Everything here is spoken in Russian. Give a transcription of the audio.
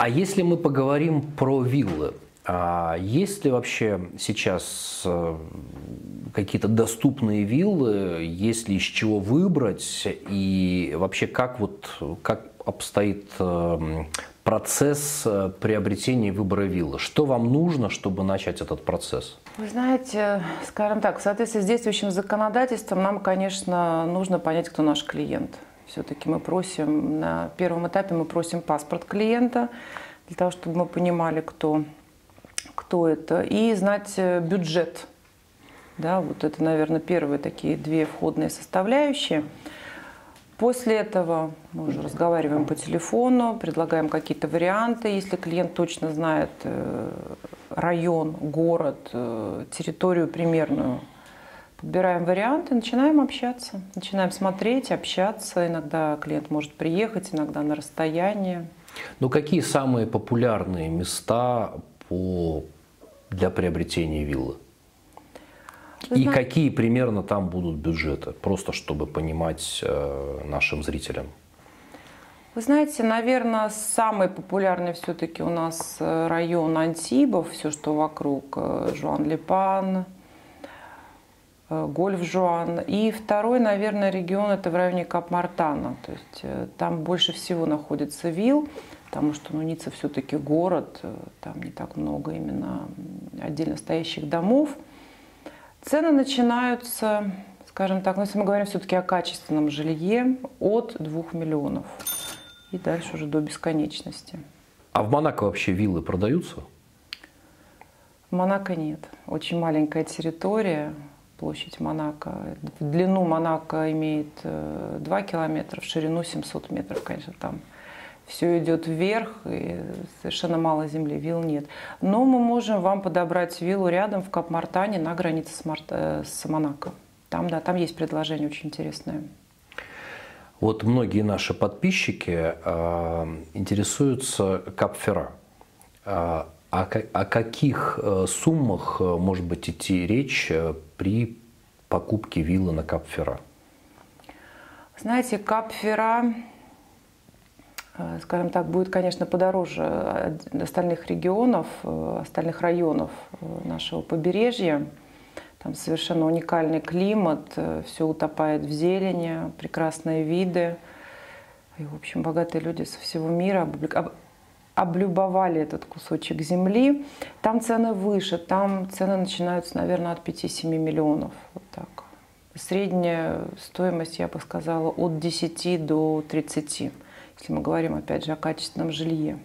А если мы поговорим про виллы, а есть ли вообще сейчас э, какие-то доступные виллы, есть ли из чего выбрать и вообще как вот как обстоит э, процесс э, приобретения и выбора виллы? Что вам нужно, чтобы начать этот процесс? Вы знаете, скажем так, в соответствии с действующим законодательством нам, конечно, нужно понять, кто наш клиент. Все-таки мы просим, на первом этапе мы просим паспорт клиента, для того, чтобы мы понимали, кто кто это, и знать э, бюджет. Да, вот это, наверное, первые такие две входные составляющие. После этого мы уже разговариваем по телефону, предлагаем какие-то варианты. Если клиент точно знает э, район, город, э, территорию примерную, подбираем варианты, начинаем общаться. Начинаем смотреть, общаться. Иногда клиент может приехать, иногда на расстоянии. Ну какие самые популярные места по для приобретения виллы? И какие примерно там будут бюджеты? Просто чтобы понимать э, нашим зрителям. Вы знаете, наверное, самый популярный все-таки у нас э, район Антибов, все, что вокруг, э, Жуан Лепан, э, Гольф Жуан. И второй, наверное, регион это в районе Кап-Мартана. То есть там больше всего находится вилл потому что ну, Ницца все-таки город, э, там не так много именно отдельно стоящих домов. Цены начинаются, скажем так, ну, если мы говорим все-таки о качественном жилье, от 2 миллионов и дальше уже до бесконечности. А в Монако вообще виллы продаются? В Монако нет. Очень маленькая территория, площадь Монако. В длину Монако имеет 2 э, километра, в ширину 700 метров, конечно, там все идет вверх, и совершенно мало земли, вилл нет. Но мы можем вам подобрать виллу рядом в Кап-Мартане на границе с, Март... Э, с Монако. Там, да, там есть предложение очень интересное. Вот многие наши подписчики э, интересуются Капфера. Э, о, о каких э, суммах э, может быть идти речь при покупке виллы на Капфера? Знаете, Капфера Э, скажем так, будет, конечно, подороже остальных регионов, э, остальных районов э, нашего побережья. Там совершенно уникальный климат, все утопает в зелени, прекрасные виды. И, в общем, богатые люди со всего мира облюбовали этот кусочек земли. Там цены выше, там цены начинаются, наверное, от 5-7 миллионов. Вот так. Средняя стоимость, я бы сказала, от 10 до 30 если мы говорим опять же о качественном жилье.